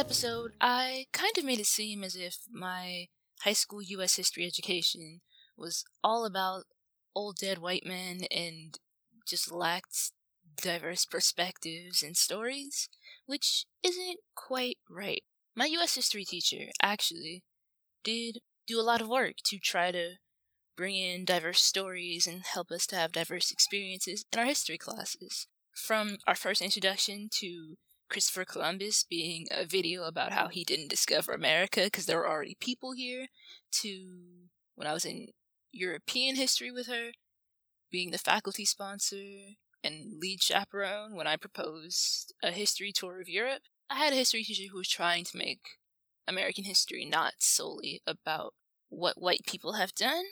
episode, I kind of made it seem as if my high school U.S. history education was all about old dead white men and just lacked diverse perspectives and stories, which isn't quite right. My U.S. history teacher actually did do a lot of work to try to bring in diverse stories and help us to have diverse experiences in our history classes. From our first introduction to Christopher Columbus being a video about how he didn't discover America because there were already people here, to when I was in European history with her, being the faculty sponsor and lead chaperone when I proposed a history tour of Europe. I had a history teacher who was trying to make American history not solely about what white people have done.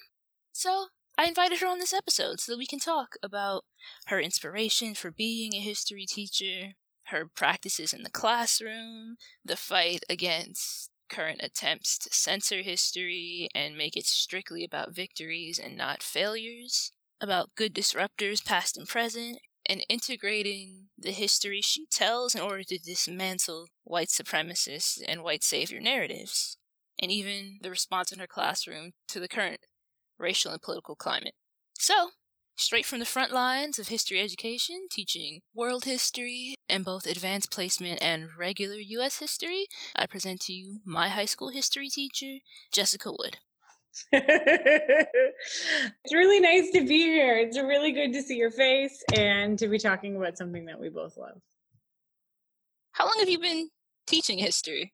So I invited her on this episode so that we can talk about her inspiration for being a history teacher, her practices in the classroom, the fight against current attempts to censor history and make it strictly about victories and not failures, about good disruptors past and present, and integrating the history she tells in order to dismantle white supremacist and white savior narratives, and even the response in her classroom to the current racial and political climate. So, straight from the front lines of history education, teaching world history and both advanced placement and regular U.S. history, I present to you my high school history teacher, Jessica Wood. it's really nice to be here. It's really good to see your face and to be talking about something that we both love. How long have you been teaching history?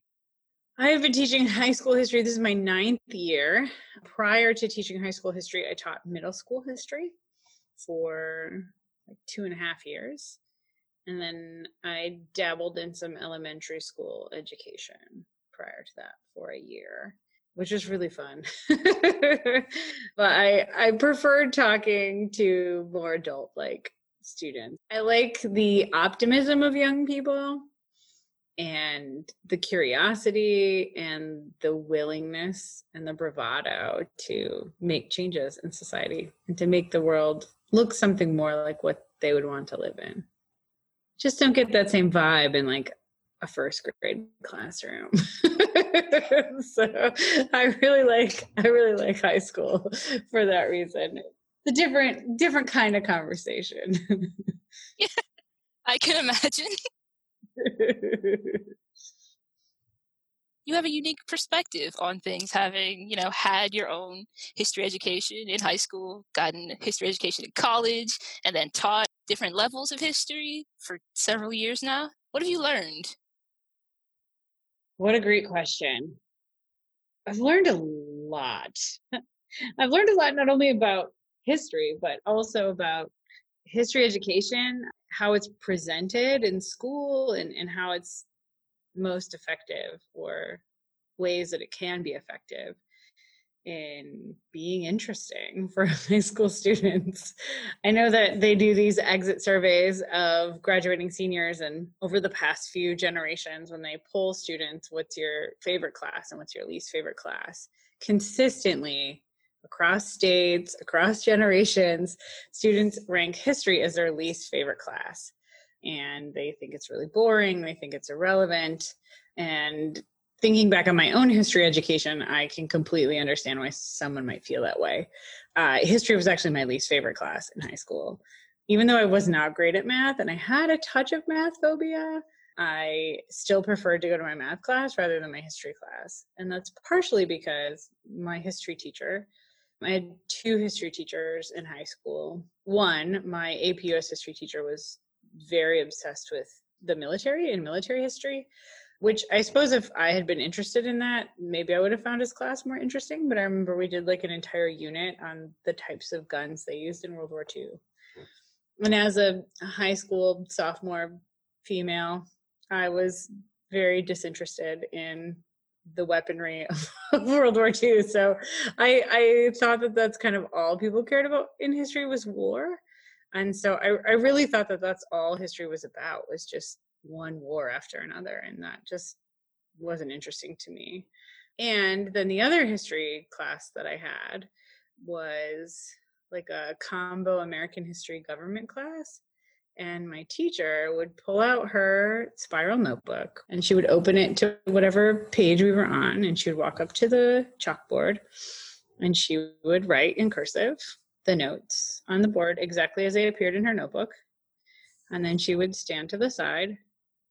I have been teaching high school history. This is my ninth year. Prior to teaching high school history, I taught middle school history for like two and a half years. And then I dabbled in some elementary school education prior to that for a year which was really fun. but I I preferred talking to more adult like students. I like the optimism of young people and the curiosity and the willingness and the bravado to make changes in society and to make the world look something more like what they would want to live in. Just don't get that same vibe in like a first grade classroom. so I really like I really like high school for that reason. The different different kind of conversation. yeah, I can imagine. you have a unique perspective on things having you know had your own history education in high school gotten history education in college and then taught different levels of history for several years now what have you learned what a great question. I've learned a lot. I've learned a lot not only about history, but also about history education, how it's presented in school, and, and how it's most effective or ways that it can be effective in being interesting for high school students. I know that they do these exit surveys of graduating seniors, and over the past few generations, when they poll students, what's your favorite class and what's your least favorite class, consistently across states, across generations, students rank history as their least favorite class. And they think it's really boring, they think it's irrelevant. And thinking back on my own history education, I can completely understand why someone might feel that way. Uh, history was actually my least favorite class in high school. Even though I was not great at math and I had a touch of math phobia, I still preferred to go to my math class rather than my history class. And that's partially because my history teacher, I had two history teachers in high school. One, my AP US history teacher was very obsessed with the military and military history which I suppose if I had been interested in that, maybe I would have found his class more interesting. But I remember we did like an entire unit on the types of guns they used in World War II. And as a high school sophomore female, I was very disinterested in the weaponry of World War II. So I, I thought that that's kind of all people cared about in history was war. And so I, I really thought that that's all history was about was just one war after another and that just wasn't interesting to me. And then the other history class that i had was like a combo american history government class and my teacher would pull out her spiral notebook and she would open it to whatever page we were on and she would walk up to the chalkboard and she would write in cursive the notes on the board exactly as they appeared in her notebook and then she would stand to the side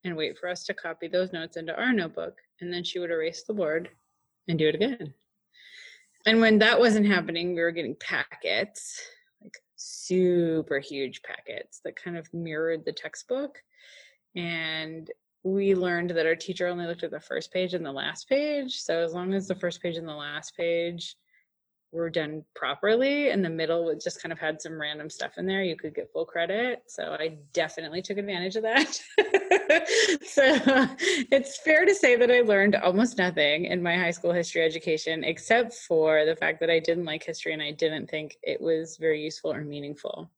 and wait for us to copy those notes into our notebook and then she would erase the board and do it again and when that wasn't happening we were getting packets like super huge packets that kind of mirrored the textbook. And we learned that our teacher only looked at the first page and the last page. So as long as the first page and the last page were done properly and the middle would just kind of had some random stuff in there you could get full credit so i definitely took advantage of that. So it's fair to say that i learned almost nothing in my high school history education except for the fact that i didn't like history and i didn't think it was very useful or meaningful.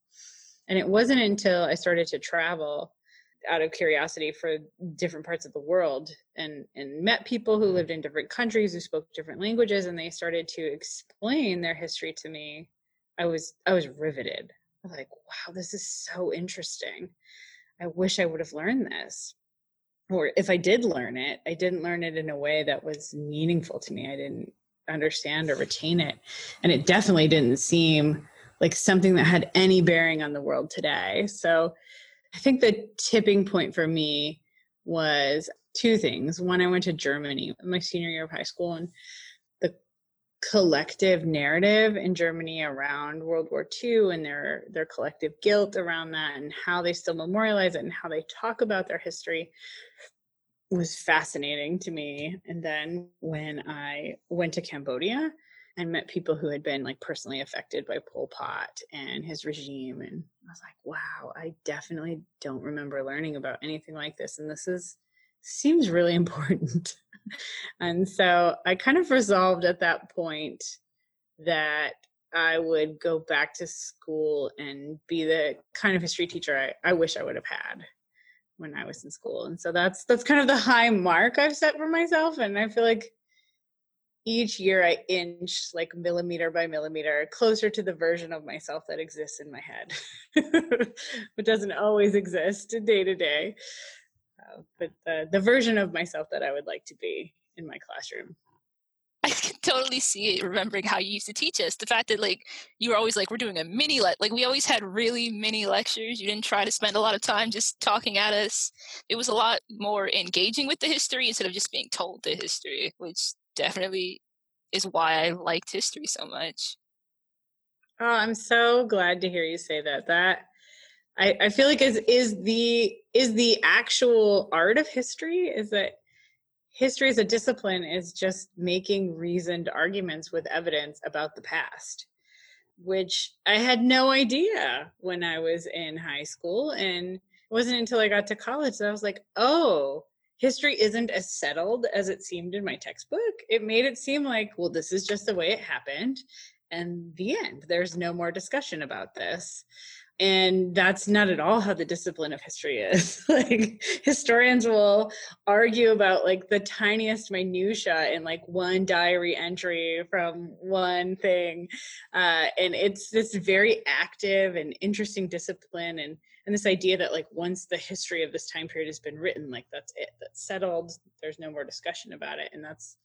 And it wasn't until i started to travel out of curiosity for different parts of the world and and met people who mm-hmm. lived in different countries who spoke different languages and they started to explain their history to me i was i was riveted. I was like wow this is so interesting. I wish i would have learned this. Or if i did learn it i didn't learn it in a way that was meaningful to me. I didn't understand or retain it. And it definitely didn't seem like something that had any bearing on the world today. So I think the tipping point for me was two things. One, I went to Germany my senior year of high school, and the collective narrative in Germany around World War II and their their collective guilt around that, and how they still memorialize it and how they talk about their history was fascinating to me. And then when I went to Cambodia, and met people who had been like personally affected by Pol Pot and his regime. And I was like, wow, I definitely don't remember learning about anything like this. And this is seems really important. and so I kind of resolved at that point that I would go back to school and be the kind of history teacher I, I wish I would have had when I was in school. And so that's that's kind of the high mark I've set for myself. And I feel like each year I inch like millimeter by millimeter closer to the version of myself that exists in my head, but doesn't always exist day to day. Uh, but the, the version of myself that I would like to be in my classroom. I can totally see it remembering how you used to teach us. The fact that like you were always like, we're doing a mini le-. like we always had really mini lectures. You didn't try to spend a lot of time just talking at us. It was a lot more engaging with the history instead of just being told the history, which definitely is why I liked history so much. Oh, I'm so glad to hear you say that. That I, I feel like is is the is the actual art of history is that history as a discipline is just making reasoned arguments with evidence about the past which i had no idea when i was in high school and it wasn't until i got to college that i was like oh history isn't as settled as it seemed in my textbook. It made it seem like, well, this is just the way it happened. And the end. There's no more discussion about this. And that's not at all how the discipline of history is. like historians will argue about like the tiniest minutia in like one diary entry from one thing. Uh, and it's this very active and interesting discipline. And and this idea that like once the history of this time period has been written like that's it that's settled there's no more discussion about it and that's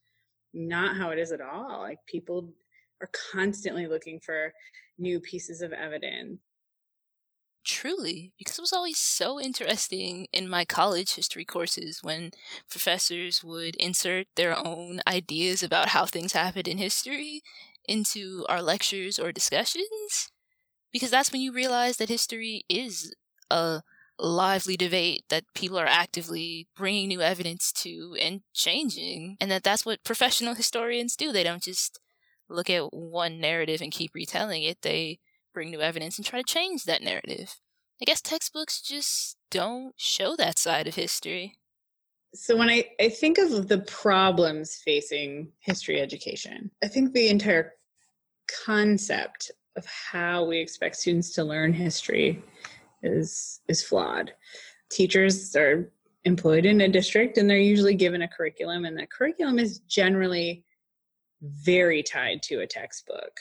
not how it is at all like people are constantly looking for new pieces of evidence Truly, because it was always so interesting in my college history courses when professors would insert their own ideas about how things happened in history into our lectures or discussions. Because that's when you realize that history is a lively debate that people are actively bringing new evidence to and changing and that that's what professional historians do they don't just look at one narrative and keep retelling it they bring new evidence and try to change that narrative i guess textbooks just don't show that side of history so when I, I think of the problems facing history education i think the entire concept of how we expect students to learn history is is flawed. Teachers are employed in a district and they're usually given a curriculum and that curriculum is generally very tied to a textbook.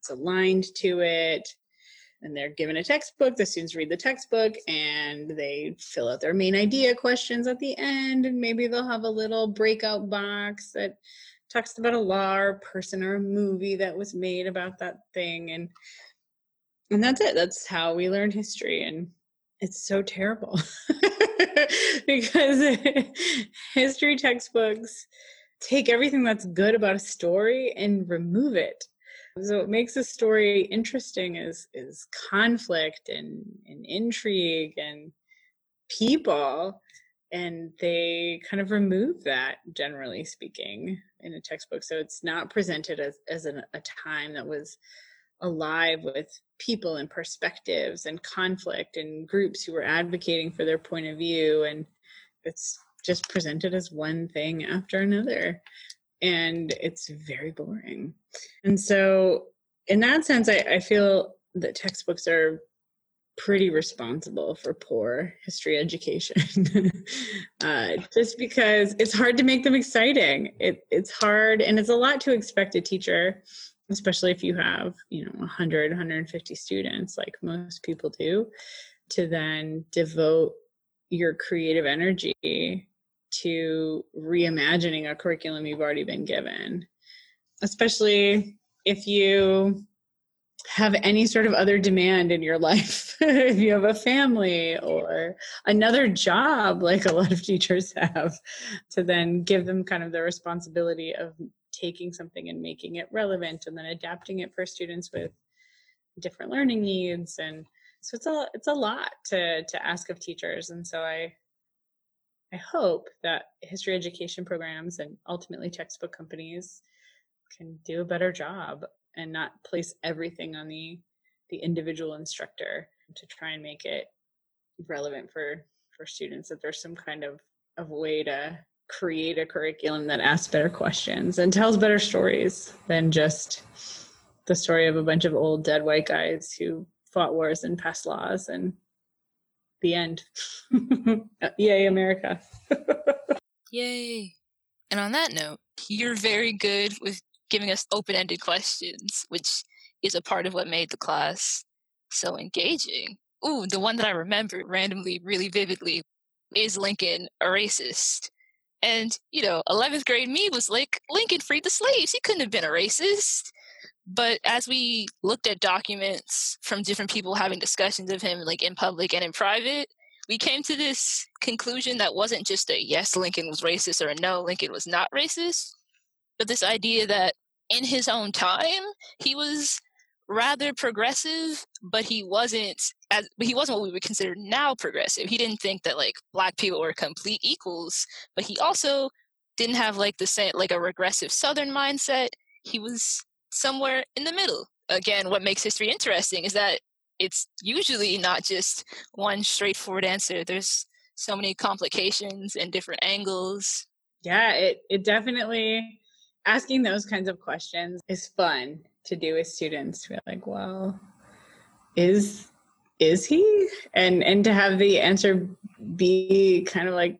It's aligned to it. and they're given a textbook the students read the textbook and they fill out their main idea questions at the end and maybe they'll have a little breakout box that talks about a law or person or a movie that was made about that thing and and that's it that's how we learn history and it's so terrible because history textbooks take everything that's good about a story and remove it so what makes a story interesting is is conflict and, and intrigue and people and they kind of remove that generally speaking in a textbook. So it's not presented as, as an, a time that was alive with people and perspectives and conflict and groups who were advocating for their point of view and it's just presented as one thing after another and it's very boring. And so in that sense i, I feel that textbooks are pretty responsible for poor history education. Uh, just because it's hard to make them exciting. It, it's hard and it's a lot to expect a teacher especially if you have you know 100 150 students like most people do to then devote your creative energy to reimagining a curriculum you've already been given. Especially if you have any sort of other demand in your life. If you have a family or another job like a lot of teachers have to then give them kind of the responsibility of taking something and making it relevant and then adapting it for students with different learning needs. And so it's a it's a lot to to ask of teachers. And so i i hope that history education programs and ultimately textbook companies can do a better job and not place everything on the the individual instructor to try and make it relevant for for students that there's some kind of of way to create a curriculum that asks better questions and tells better stories than just the story of a bunch of old dead white guys who fought wars and passed laws and the end. Uh, yay, America. Yay. And on that note, you're very good with giving us open ended questions, which is a part of what made the class so engaging. Ooh, the one that I remember randomly, really vividly, is Lincoln a racist? And, you know, 11th grade me was like, Lincoln freed the slaves. He couldn't have been a racist. But as we looked at documents from different people having discussions of him, like in public and in private, we came to this conclusion that wasn't just a yes, Lincoln was racist or a no, Lincoln was not racist, but this idea that in his own time, he was rather progressive, but he wasn't as but he wasn't what we would consider now progressive. He didn't think that like black people were complete equals, but he also didn't have like the same like a regressive southern mindset. He was somewhere in the middle. Again, what makes history interesting is that it's usually not just one straightforward answer. There's so many complications and different angles. Yeah, it it definitely asking those kinds of questions is fun to do with students. We're like, well, is is he? And and to have the answer be kind of like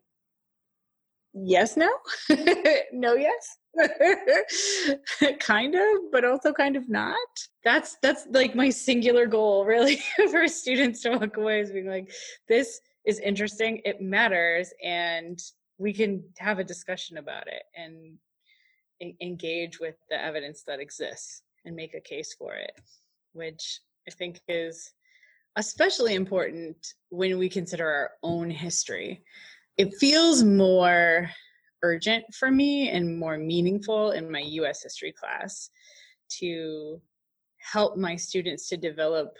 yes, no, no, yes. kind of but also kind of not that's that's like my singular goal really for students to walk away is being like this is interesting it matters and we can have a discussion about it and engage with the evidence that exists and make a case for it, which I think is especially important when we consider our own history. It feels more urgent for me and more meaningful in my US history class to help my students to develop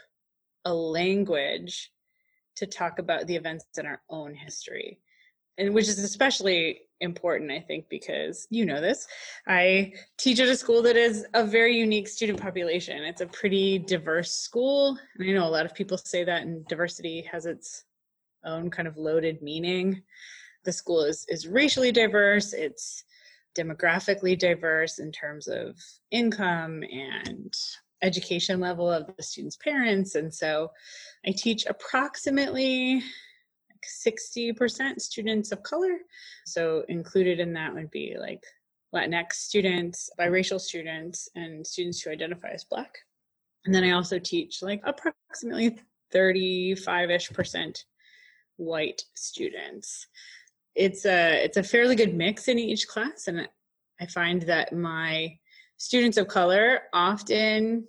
a language to talk about the events in our own history and which is especially important, I think, because you know this. I teach at a school that is a very unique student population. It's a pretty diverse school. And I know a lot of people say that, and diversity has its own kind of loaded meaning. The school is, is racially diverse, it's demographically diverse in terms of income and education level of the students' parents. And so I teach approximately 60% students of color. So included in that would be like Latinx students, biracial students, and students who identify as Black. And then I also teach like approximately 35 ish percent white students. It's a it's a fairly good mix in each class, and I find that my students of color often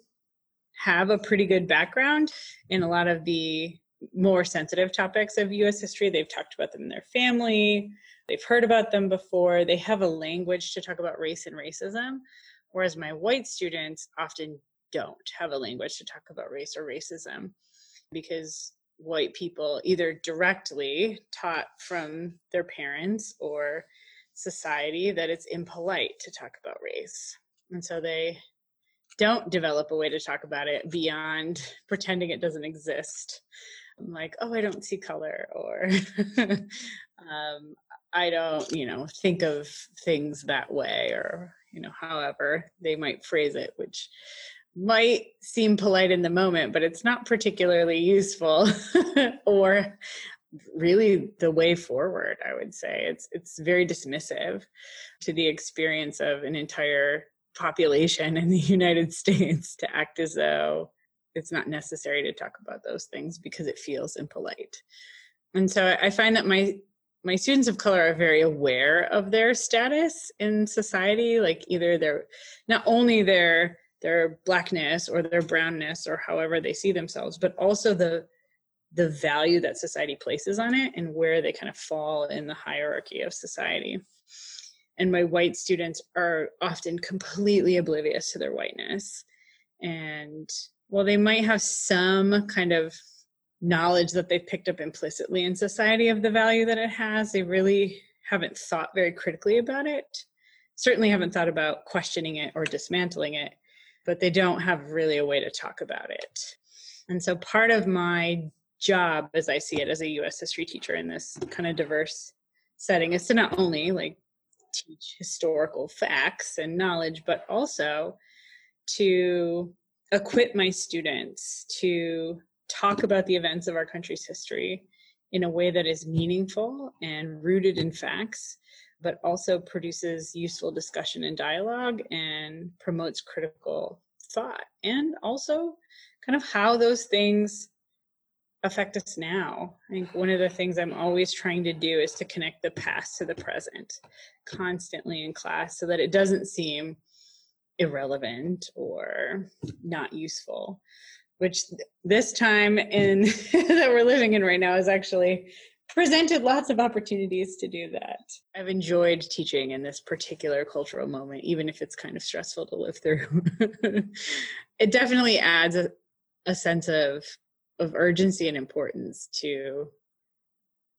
have a pretty good background in a lot of the more sensitive topics of US history. They've talked about them in their family, they've heard about them before, they have a language to talk about race and racism. Whereas my white students often don't have a language to talk about race or racism because white people either directly taught from their parents or society that it's impolite to talk about race. And so they don't develop a way to talk about it beyond pretending it doesn't exist. I'm like, oh, I don't see color, or um, I don't, you know, think of things that way, or, you know, however they might phrase it, which might seem polite in the moment, but it's not particularly useful or really the way forward i would say. It's it's very dismissive to the experience of an entire population in the united states to act as though it's not necessary to talk about those things because it feels impolite. And so i find that my my students of color are very aware of their status in society like either their not only their their blackness or their brownness or however they see themselves but also the the value that society places on it and where they kind of fall in the hierarchy of society. And my white students are often completely oblivious to their whiteness. And while they might have some kind of knowledge that they've picked up implicitly in society of the value that it has they really haven't thought very critically about it. Certainly haven't thought about questioning it or dismantling it but they don't have really a way to talk about it. And so part of my job as I see it as a US history teacher in this kind of diverse setting is to not only like teach historical facts and knowledge, but also to equip my students to talk about the events of our country's history in a way that is meaningful and rooted in facts but also produces useful discussion and dialogue and promotes critical thought and also kind of how those things affect us now. I think one of the things I'm always trying to do is to connect the past to the present constantly in class so that it doesn't seem irrelevant or not useful which this time in that we're living in right now is actually presented lots of opportunities to do that. I've enjoyed teaching in this particular cultural moment, even if it's kind of stressful to live through. it definitely adds a, a sense of of urgency and importance to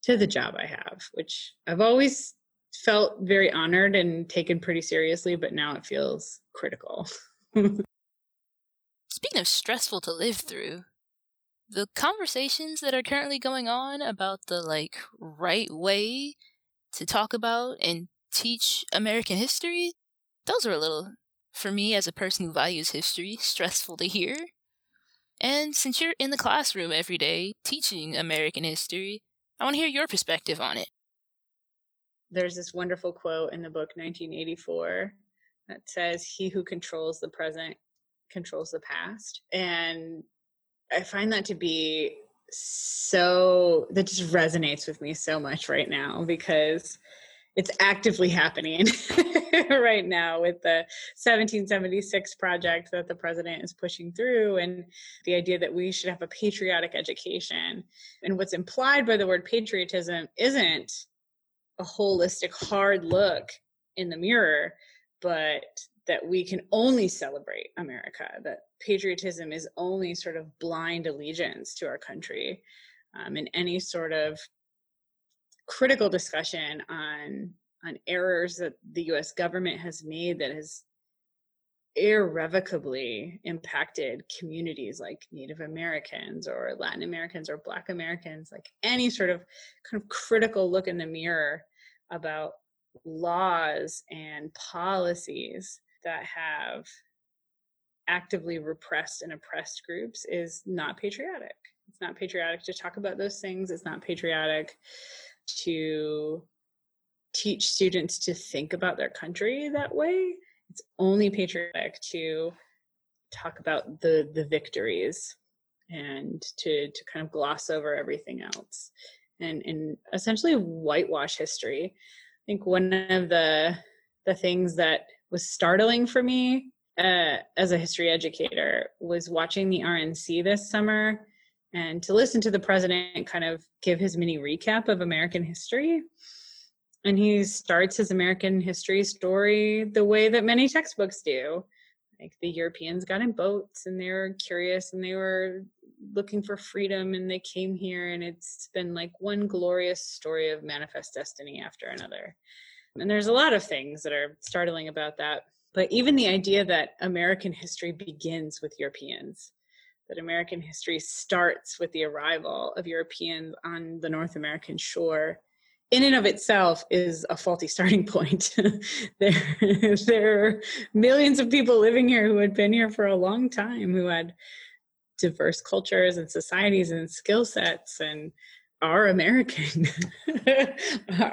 to the job I have, which I've always felt very honored and taken pretty seriously, but now it feels critical. Speaking of stressful to live through, the conversations that are currently going on about the like right way to talk about and teach American history, those are a little, for me as a person who values history, stressful to hear. And since you're in the classroom every day teaching American history, I want to hear your perspective on it. There's this wonderful quote in the book 1984 that says, He who controls the present controls the past. And I find that to be so that just resonates with me so much right now because it's actively happening right now with the 1776 project that the president is pushing through and the idea that we should have a patriotic education. And what's implied by the word patriotism isn't a holistic hard look in the mirror but that we can only celebrate America, that patriotism is only sort of blind allegiance to our country, um, and any sort of critical discussion on on errors that the U.S. government has made that has irrevocably impacted communities like Native Americans or Latin Americans or Black Americans, like any sort of kind of critical look in the mirror about laws and policies that have actively repressed and oppressed groups is not patriotic. It's not patriotic to talk about those things. It's not patriotic to teach students to think about their country that way. It's only patriotic to talk about the the victories and to to kind of gloss over everything else and and essentially whitewash history. I think one of the the things that was startling for me uh, as a history educator was watching the RNC this summer and to listen to the president kind of give his mini recap of American history. And he starts his American history story the way that many textbooks do. Like the Europeans got in boats and they were curious and they were looking for freedom and they came here and it's been like one glorious story of manifest destiny after another. And there's a lot of things that are startling about that. But even the idea that American history begins with Europeans, that American history starts with the arrival of Europeans on the North American shore, in and of itself is a faulty starting point. there, there are millions of people living here who had been here for a long time, who had diverse cultures and societies and skill sets and are American,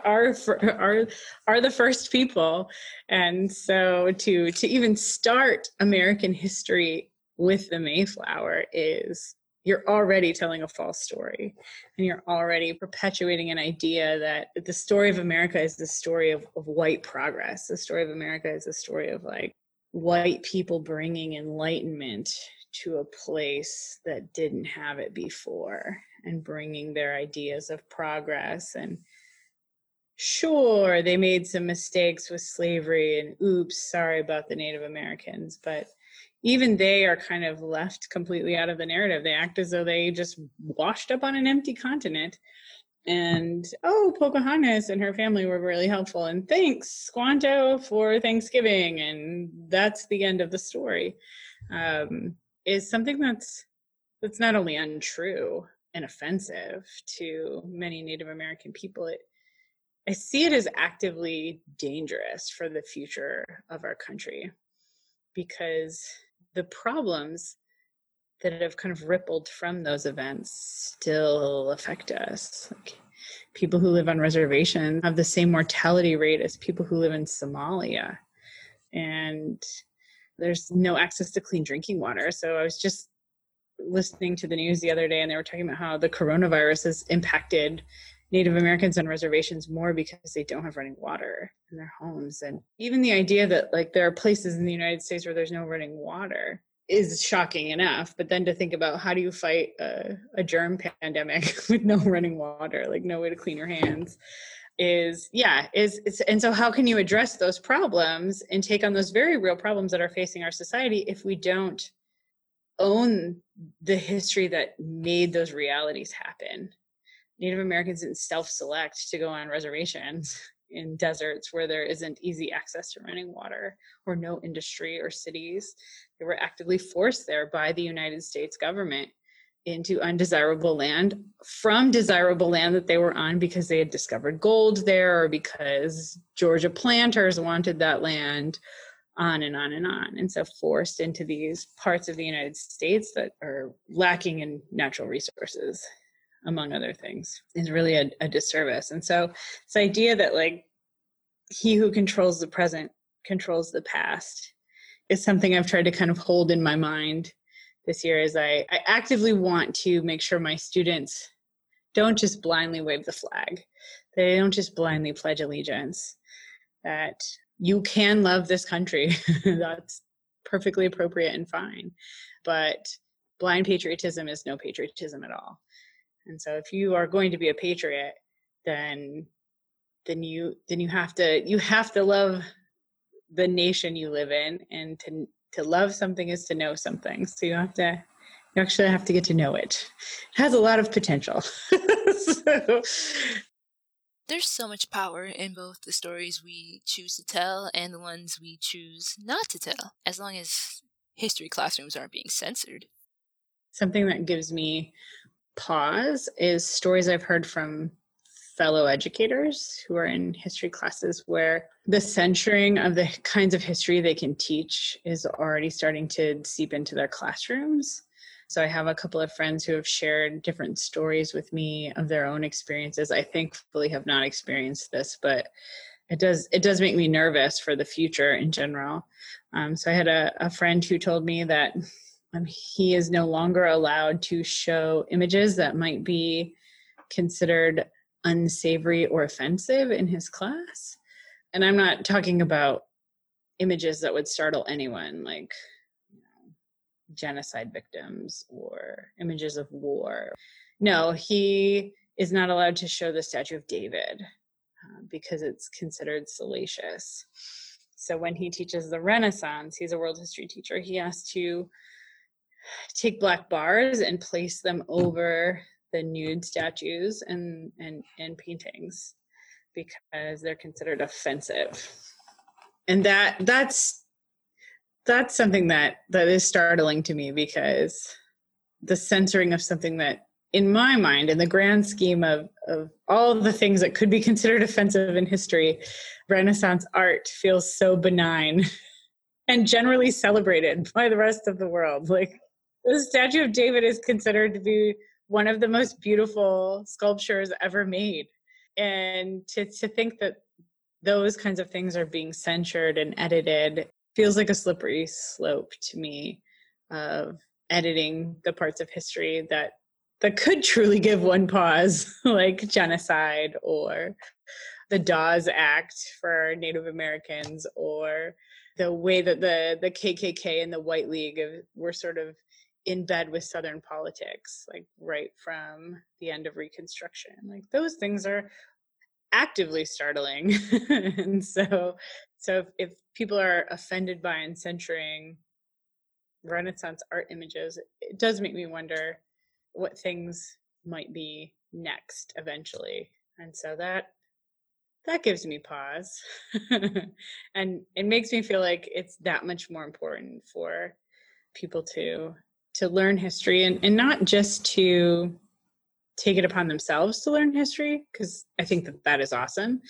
are are are the first people, and so to to even start American history with the Mayflower is you're already telling a false story, and you're already perpetuating an idea that the story of America is the story of, of white progress. The story of America is the story of like white people bringing enlightenment to a place that didn't have it before and bringing their ideas of progress. And sure they made some mistakes with slavery and oops sorry about the native americans but even they are kind of left completely out of the narrative. They act as though they just washed up on an empty continent. And oh pocahontas and her family were really helpful. And thanks squanto for thanksgiving. And that's the end of the story um, is something that's that's not only untrue and offensive to many Native American people, it, I see it as actively dangerous for the future of our country because the problems that have kind of rippled from those events still affect us. Like people who live on reservations have the same mortality rate as people who live in Somalia. And there's no access to clean drinking water. So I was just listening to the news the other day and they were talking about how the coronavirus has impacted Native Americans on reservations more because they don't have running water in their homes. And even the idea that like there are places in the United States where there's no running water is shocking enough. But then to think about how do you fight a, a germ pandemic with no running water, like no way to clean your hands is yeah is it's and so how can you address those problems and take on those very real problems that are facing our society if we don't own the history that made those realities happen. Native Americans didn't self select to go on reservations in deserts where there isn't easy access to running water or no industry or cities. They were actively forced there by the United States government into undesirable land from desirable land that they were on because they had discovered gold there or because Georgia planters wanted that land on and on and on. And so forced into these parts of the United States that are lacking in natural resources, among other things, is really a, a disservice. And so this idea that like he who controls the present controls the past is something I've tried to kind of hold in my mind this year as I, I actively want to make sure my students don't just blindly wave the flag. They don't just blindly pledge allegiance. That you can love this country. That's perfectly appropriate and fine. But blind patriotism is no patriotism at all. And so if you are going to be a patriot, then then you then you have to you have to love the nation you live in and to to love something is to know something. So you have to you actually have to get to know it. It has a lot of potential. so, there's so much power in both the stories we choose to tell and the ones we choose not to tell, as long as history classrooms aren't being censored. Something that gives me pause is stories I've heard from fellow educators who are in history classes where the censoring of the kinds of history they can teach is already starting to seep into their classrooms. So I have a couple of friends who have shared different stories with me of their own experiences. I thankfully have not experienced this, but it does it does make me nervous for the future in general. Um, so I had a, a friend who told me that um, he is no longer allowed to show images that might be considered unsavory or offensive in his class. And I'm not talking about images that would startle anyone, like genocide victims or images of war. No, he is not allowed to show the Statue of David uh, because it's considered salacious. So when he teaches the Renaissance, he's a world history teacher, he has to take black bars and place them over the nude statues and and and paintings because they're considered offensive and that that's that's something that that is startling to me because the censoring of something that in my mind in the grand scheme of of all the things that could be considered offensive in history renaissance art feels so benign and generally celebrated by the rest of the world like the statue of david is considered to be one of the most beautiful sculptures ever made. And to, to think that those kinds of things are being censored and edited feels like a slippery slope to me of editing the parts of history that that could truly give one pause like genocide or the Dawes Act for Native Americans or the way that the the KKK and the White League were sort of in bed with southern politics like right from the end of reconstruction. Like those things are actively startling. And so so if, if, people are offended by and censoring renaissance art images it does make me wonder what things might be next eventually. And so that that gives me pause. And it makes me feel like it's that much more important for people to to learn history and, and not just to take it upon themselves to learn history because i think that that is awesome.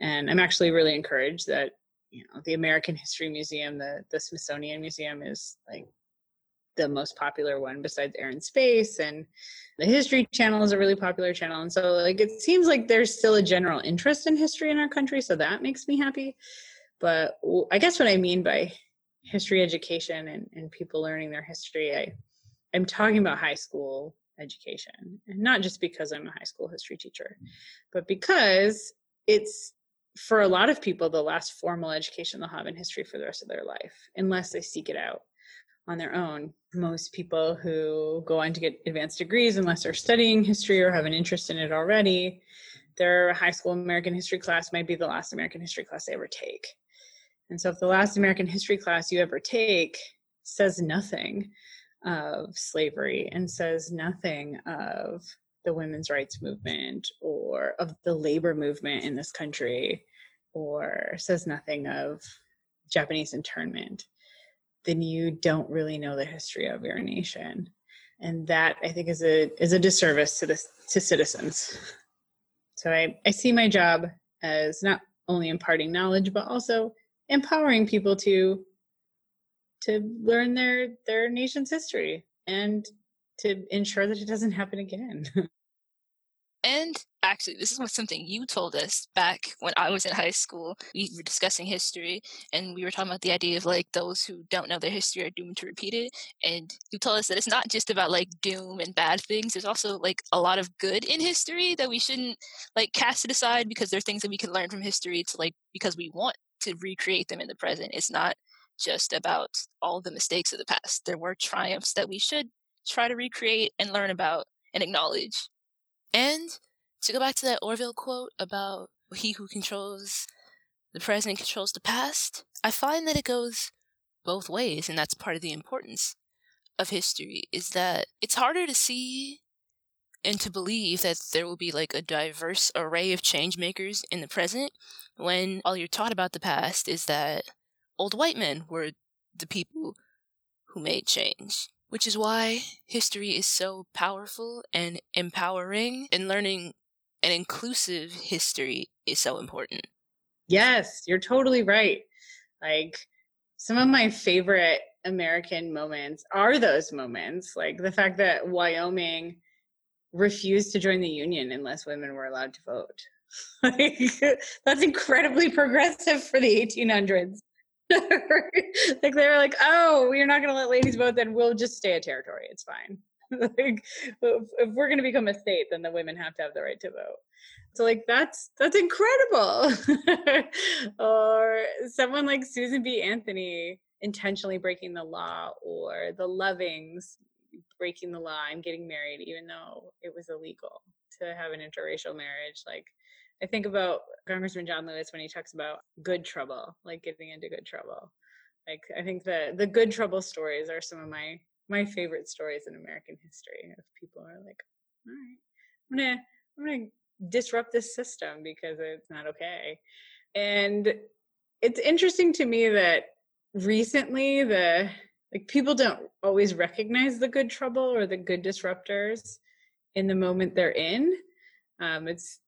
And i'm actually really encouraged that you know the american history museum the the smithsonian museum is like the most popular one besides air and space and the history channel is a really popular channel and so like it seems like there's still a general interest in history in our country so that makes me happy. But i guess what i mean by history education and, and people learning their history i i'm talking about high school education and not just because i'm a high school history teacher but because it's for a lot of people the last formal education they'll have in history for the rest of their life unless they seek it out on their own. Most people who go on to get advanced degrees unless they're studying history or have an interest in it already their high school american history class might be the last american history class they ever take. And so, if the last American history class you ever take says nothing of slavery and says nothing of the women's rights movement or of the labor movement in this country or says nothing of Japanese internment, then you don't really know the history of your nation. And that I think is a is a disservice to the to citizens. So I, I see my job as not only imparting knowledge, but also empowering people to to learn their their nation's history and to ensure that it doesn't happen again. and actually, this is something you told us back when I was in high school. We were discussing history, and we were talking about the idea of like those who don't know their history are doomed to repeat it. And you told us that it's not just about like doom and bad things. There's also like a lot of good in history that we shouldn't like cast it aside because there are things that we can learn from history to like because we want to recreate them in the present. It's not just about all the mistakes of the past. There were triumphs that we should try to recreate and learn about and acknowledge. And to go back to that Orwell quote about he who controls the present controls the past, I find that it goes both ways, and that's part of the importance of history, is that it's harder to see and to believe that there will be like a diverse array of change makers in the present when all you're taught about the past is that old white men were the people who made change. Which is why history is so powerful and empowering, and learning an inclusive history is so important. Yes, you're totally right. Like, some of my favorite American moments are those moments, like the fact that Wyoming refused to join the union unless women were allowed to vote. like that's incredibly progressive for the 1800s. like they were like, oh, we're not going to let ladies vote, then we'll just stay a territory. It's fine. like if, if we're going to become a state, then the women have to have the right to vote. So like that's that's incredible. or someone like Susan B. Anthony intentionally breaking the law, or the Lovings breaking the law and getting married even though it was illegal to have an interracial marriage. Like I think about Congressman John Lewis when he talks about good trouble, like getting into good trouble. Like I think the the good trouble stories are some of my my favorite stories in American history. If people are like, all right, I'm gonna I'm gonna disrupt this system because it's not okay. And it's interesting to me that recently the like people don't always recognize the good trouble or the good disruptors in the moment they're in. Um, it's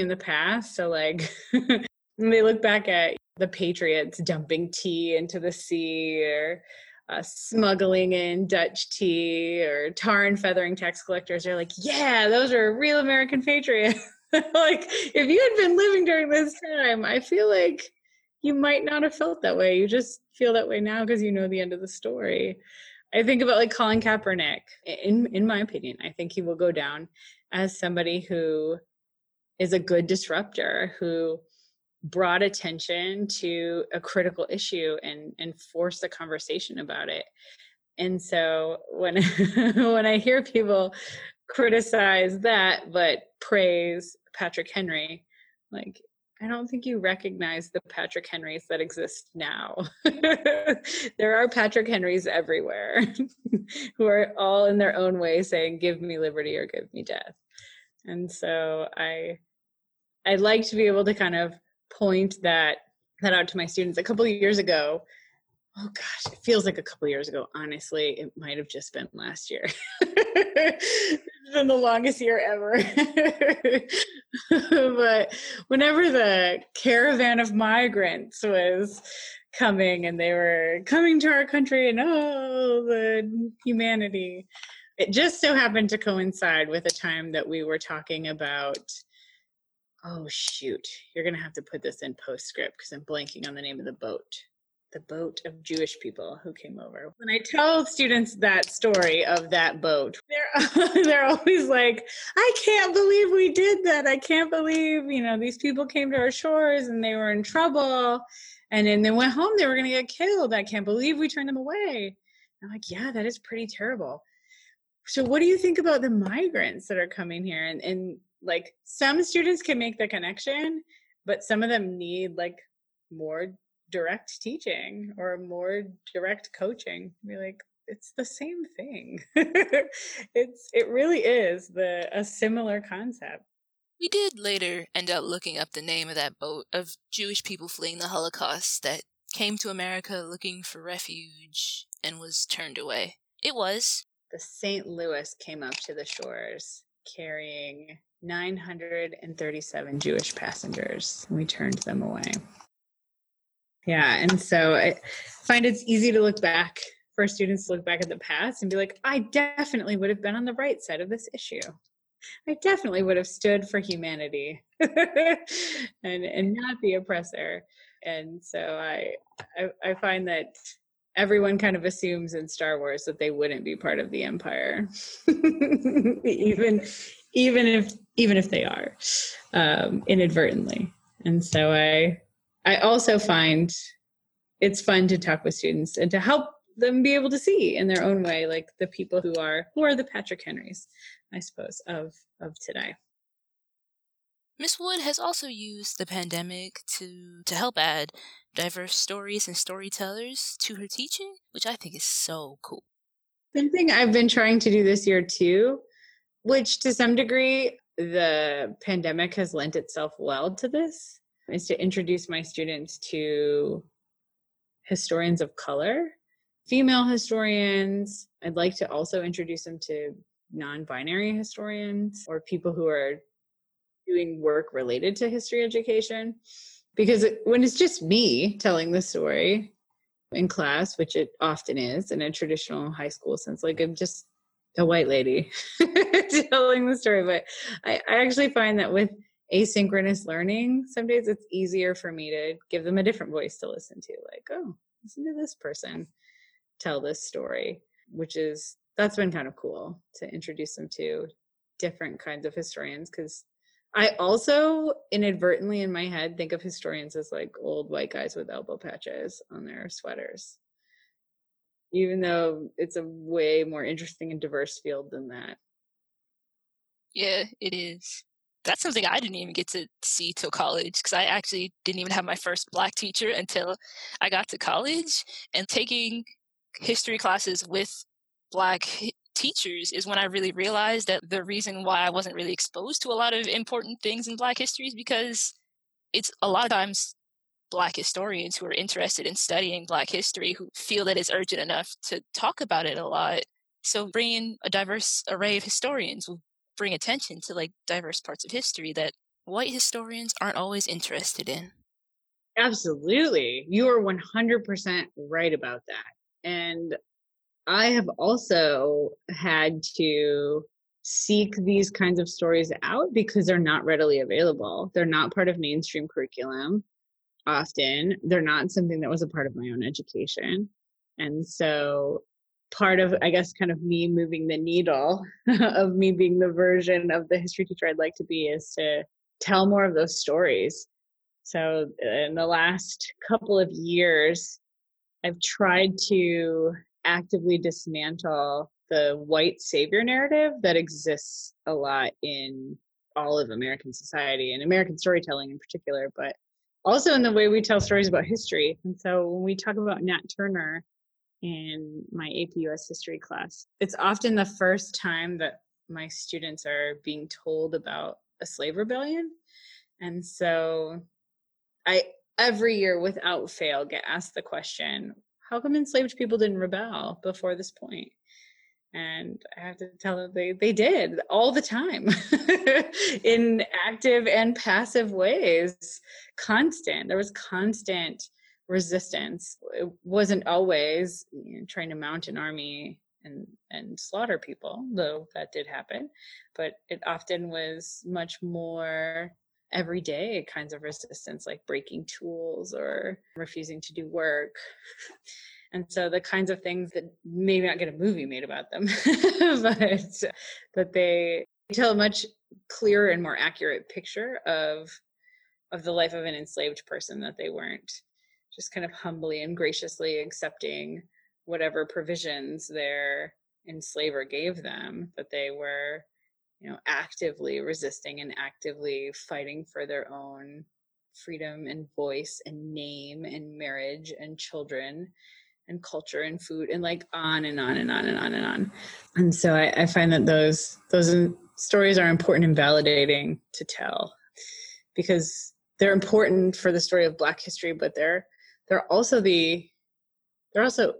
in the past. So like when they look back at the Patriots dumping tea into the sea or uh, smuggling in Dutch tea or tar and feathering tax collectors. They're like, yeah, those are real American patriots. like, if you had been living during this time, I feel like you might not have felt that way. You just feel that way now because you know the end of the story. I think about like Colin Kaepernick. In in my opinion, I think he will go down as somebody who is a good disruptor who brought attention to a critical issue and and forced a conversation about it. And so when when i hear people criticize that but praise patrick henry like i don't think you recognize the patrick henrys that exist now. There are patrick henrys everywhere who are all in their own way saying give me liberty or give me death and so i i'd like to be able to kind of point that that out to my students. A couple years ago oh gosh it feels like a couple years ago honestly it might have just been last year. It's been the longest year ever. But whenever the caravan of migrants was coming and they were coming to our country and oh the humanity it just so happened to coincide with a time that we were talking about oh shoot you're gonna have to put this in postscript because i'm blanking on the name of the boat the boat of jewish people who came over. When i tell students that story of that boat they're they're always like i can't believe we did that. I can't believe you know these people came to our shores and they were in trouble and then they went home they were to get killed. I can't believe we turned them away. I'm like yeah that is pretty terrible so what do you think about the migrants that are coming here? And, and like some students can make the connection but some of them need like more direct teaching or more direct coaching. Be like it's the same thing. It's it really is the a similar concept. We did later end up looking up the name of that boat of jewish people fleeing the holocaust that came to america looking for refuge and was turned away. It was the st louis came up to the shores carrying 937 Jewish passengers. And we turned them away. Yeah, and so I find it's easy to look back for students to look back at the past and be like, I definitely would have been on the right side of this issue. I definitely would have stood for humanity and and not the oppressor. And so I, I I find that everyone kind of assumes in Star Wars that they wouldn't be part of the Empire, even even if even if they are um, inadvertently. And so I I also find it's fun to talk with students and to help them be able to see in their own way, like the people who are who are the Patrick Henrys, I suppose, of of today. Miss Wood has also used the pandemic to to help add diverse stories and storytellers to her teaching, which I think is so cool. Something I've been trying to do this year too which to some degree the pandemic has lent itself well to this is to introduce my students to historians of color female historians i'd like to also introduce them to non-binary historians or people who are doing work related to history education because when it's just me telling the story in class which it often is in a traditional high school sense like i'm just a white lady telling the story but I, I actually find that with asynchronous learning, some days it's easier for me to give them a different voice to listen to. Like, oh, listen to this person tell this story, which is that's been kind of cool to introduce them to different kinds of historians because I also inadvertently in my head think of historians as like old white guys with elbow patches on their sweaters. Even though it's a way more interesting and diverse field than that. Yeah, it is. That's something I didn't even get to see till college because I actually didn't even have my first black teacher until I got to college and taking history classes with black teachers is when I really realized that the reason why I wasn't really exposed to a lot of important things in Black history is because it's a lot of times Black historians who are interested in studying Black history who feel that it's urgent enough to talk about it a lot. So bringing a diverse array of historians will bring attention to like diverse parts of history that white historians aren't always interested in. Absolutely. You are 100% right about that. And I have also had to seek these kinds of stories out because they're not readily available. They're not part of mainstream curriculum often. They're not something that was a part of my own education. And so part of i guess kind of me moving the needle of me being the version of the history teacher i'd like to be is to tell more of those stories so in the last couple of years i've tried to actively dismantle the white savior narrative that exists a lot in all of American society and American storytelling in particular, but also in the way we tell stories about history. And so when we talk about Nat Turner in my AP US history class, it's often the first time that my students are being told about a slave rebellion. And so I every year without fail get asked the question how come enslaved people didn't rebel before this point? And I have to tell them they, they did all the time in active and passive ways, constant. There was constant resistance. It wasn't always you know, trying to mount an army and, and slaughter people, though that did happen. But it often was much more everyday kinds of resistance, like breaking tools or refusing to do work. And so the kinds of things that maybe not get a movie made about them, but that they tell a much clearer and more accurate picture of of the life of an enslaved person that they weren't just kind of humbly and graciously accepting whatever provisions their enslaver gave them, that they were you know actively resisting and actively fighting for their own freedom and voice and name and marriage and children and culture and food and like on and on and on and on and on. And so i, I find that those those stories are important and validating to tell because they're important for the story of black history but they're they're also the they're also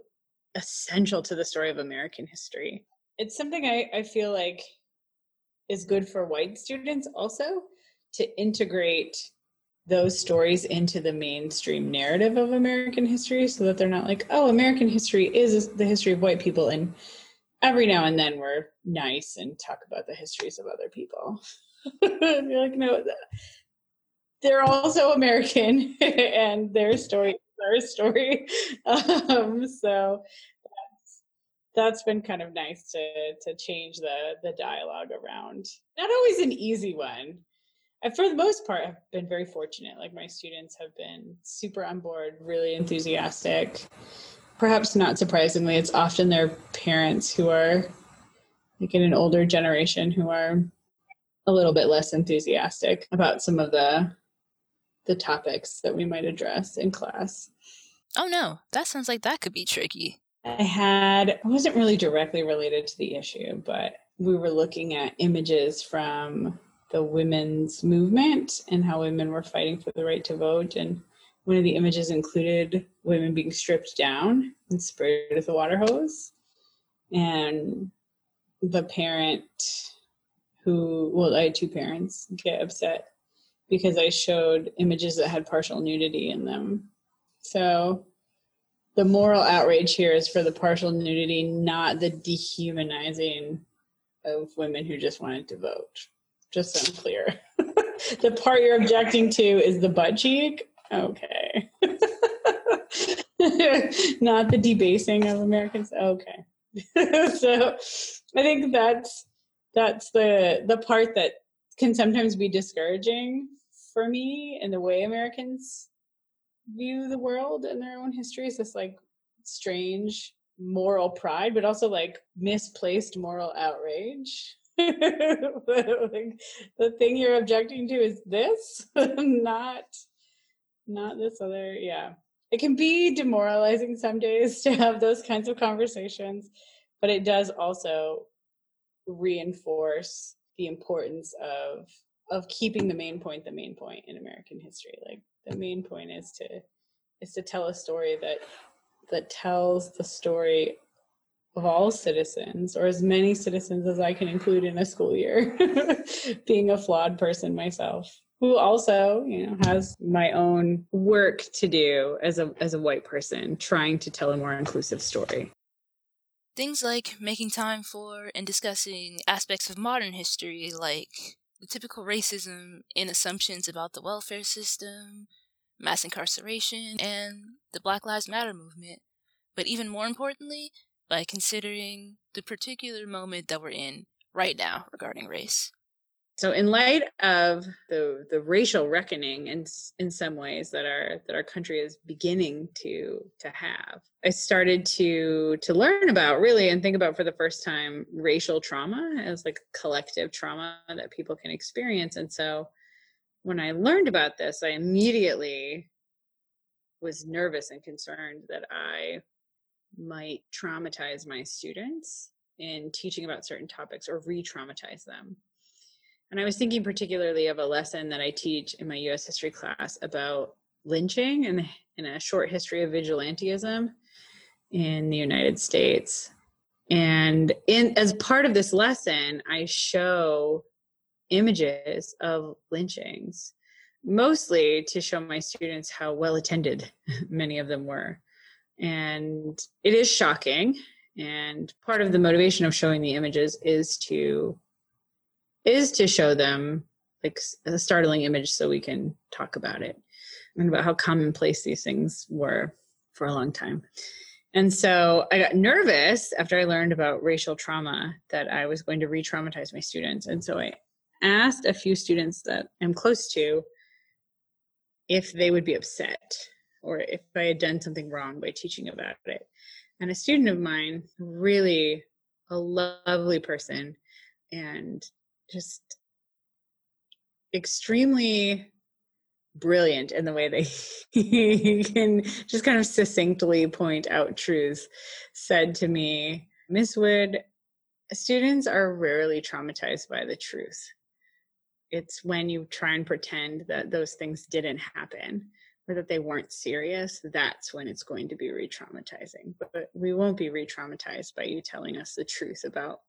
essential to the story of american history. It's something i, I feel like is good for white students also to integrate those stories into the mainstream narrative of American history so that they're not like, oh, American history is the history of white people. And every now and then we're nice and talk about the histories of other people. you're like, no, they're also American and their story is our story. Um, so that's been kind of nice to to change the the dialogue around. Not always an easy one. And for the most part, I've been very fortunate. Like my students have been super on board, really enthusiastic. Perhaps not surprisingly, it's often their parents who are like in an older generation who are a little bit less enthusiastic about some of the the topics that we might address in class. Oh no, that sounds like that could be tricky. I had, it wasn't really directly related to the issue, but we were looking at images from the women's movement and how women were fighting for the right to vote. And one of the images included women being stripped down and sprayed with a water hose. And the parent who, well, I had two parents get upset because I showed images that had partial nudity in them. So the moral outrage here is for the partial nudity, not the dehumanizing of women who just wanted to vote. Just so I'm clear. the part you're objecting to is the butt cheek. Okay. Not the debasing of Americans. Okay. so I think that's that's the the part that can sometimes be discouraging for me in the way Americans view the world and their own history is this like strange moral pride, but also like misplaced moral outrage. like, the thing you're objecting to is this, not not this other. Yeah, it can be demoralizing some days to have those kinds of conversations, but it does also reinforce the importance of of keeping the main point the main point in American history. Like the main point is to is to tell a story that that tells the story of all citizens or as many citizens as I can include in a school year being a flawed person myself who also you know has my own work to do as a as a white person trying to tell a more inclusive story. Things like making time for and discussing aspects of modern history like the typical racism and assumptions about the welfare system mass incarceration, and the Black Lives Matter movement, but even more importantly, by considering the particular moment that we're in right now regarding race. So, in light of the the racial reckoning, in in some ways that our that our country is beginning to to have, I started to to learn about really and think about for the first time racial trauma as like collective trauma that people can experience, and so when I learned about this, I immediately was nervous and concerned that I might traumatize my students in teaching about certain topics or re traumatize them. And I was thinking particularly of a lesson that I teach in my US history class about lynching and in a short history of vigilantism in the United States. And in as part of this lesson, I show images of lynchings, mostly to show my students how well attended many of them were. And it is shocking. And part of the motivation of showing the images is to is to show them like a startling image so we can talk about it and about how commonplace these things were for a long time. And so I got nervous after I learned about racial trauma that I was going to re traumatize my students. And so I asked a few students that I'm close to if they would be upset or if I had done something wrong by teaching about it. And a student of mine, really a lovely person and just extremely brilliant in the way that he can just kind of succinctly point out truths, said to me, Miss Wood, students are rarely traumatized by the truth it's when you try and pretend that those things didn't happen or that they weren't serious, that's when it's going to be re traumatizing. But we won't be re traumatized by you telling us the truth about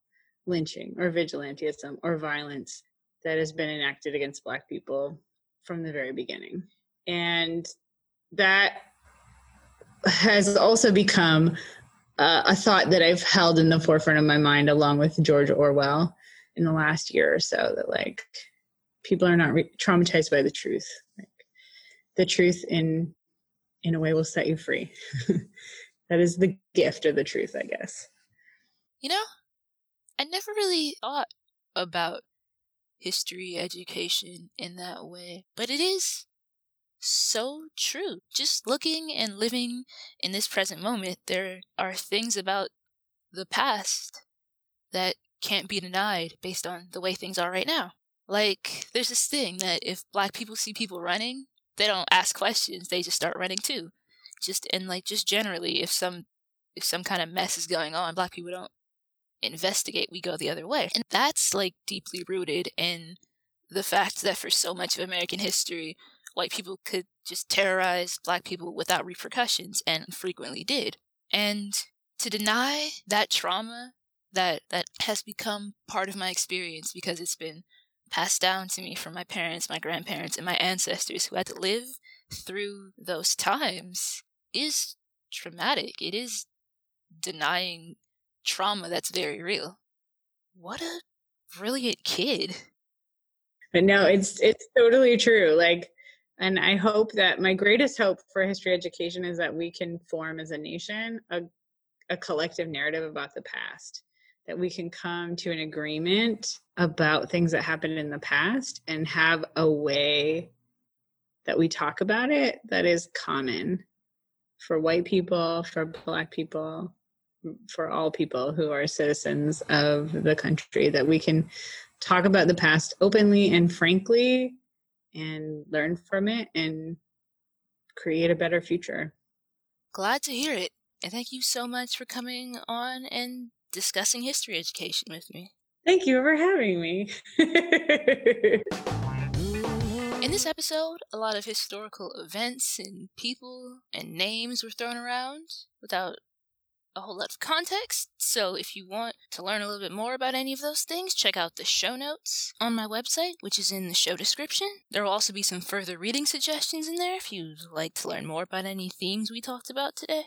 lynching or vigilantism or violence that has been enacted against Black people from the very beginning. And that has also become uh, a thought that I've held in the forefront of my mind along with George Orwell in the last year or so that, like, people are not re- traumatized by the truth. Like, the truth in in a way will set you free. that is the gift of the truth, I guess. You know, I never really thought about history education in that way, but it is so true. Just looking and living in this present moment, there are things about the past that can't be denied based on the way things are right now. Like, there's this thing that if black people see people running, they don't ask questions, they just start running too. Just and like just generally if some if some kind of mess is going on, black people don't investigate, we go the other way. And that's like deeply rooted in the fact that for so much of American history, white people could just terrorize black people without repercussions and frequently did. And to deny that trauma that that has become part of my experience because it's been passed down to me from my parents, my grandparents, and my ancestors who had to live through those times is traumatic. It is denying trauma that's very real. What a brilliant kid. but no, it's it's totally true. Like, and I hope that my greatest hope for history education is that we can form as a nation a a collective narrative about the past that we can come to an agreement about things that happened in the past and have a way that we talk about it that is common for white people, for black people, for all people who are citizens of the country, that we can talk about the past openly and frankly and learn from it and create a better future. Glad to hear it. And thank you so much for coming on and discussing history education with me. Thank you for having me. In this episode, a lot of historical events and people and names were thrown around without a whole lot of context. So, if you want to learn a little bit more about any of those things, check out the show notes on my website, which is in the show description. There will also be some further reading suggestions in there if you'd like to learn more about any themes we talked about today.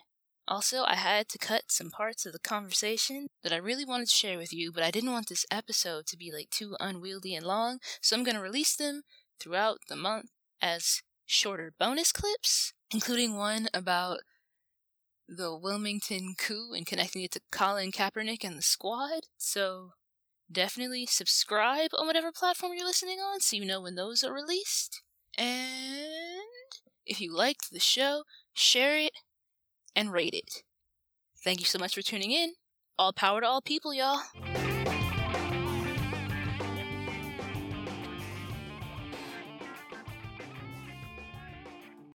Also, I had to cut some parts of the conversation that I really wanted to share with you, but I didn't want this episode to be like too unwieldy and long, so I'm going to release them throughout the month as shorter bonus clips, including one about the Wilmington coup and connecting it to Colin Kaepernick and the squad. So definitely subscribe on whatever platform you're listening on so you know when those are released. And if you liked the show, share it and rate it. Thank you so much for tuning in. All power to all people, y'all.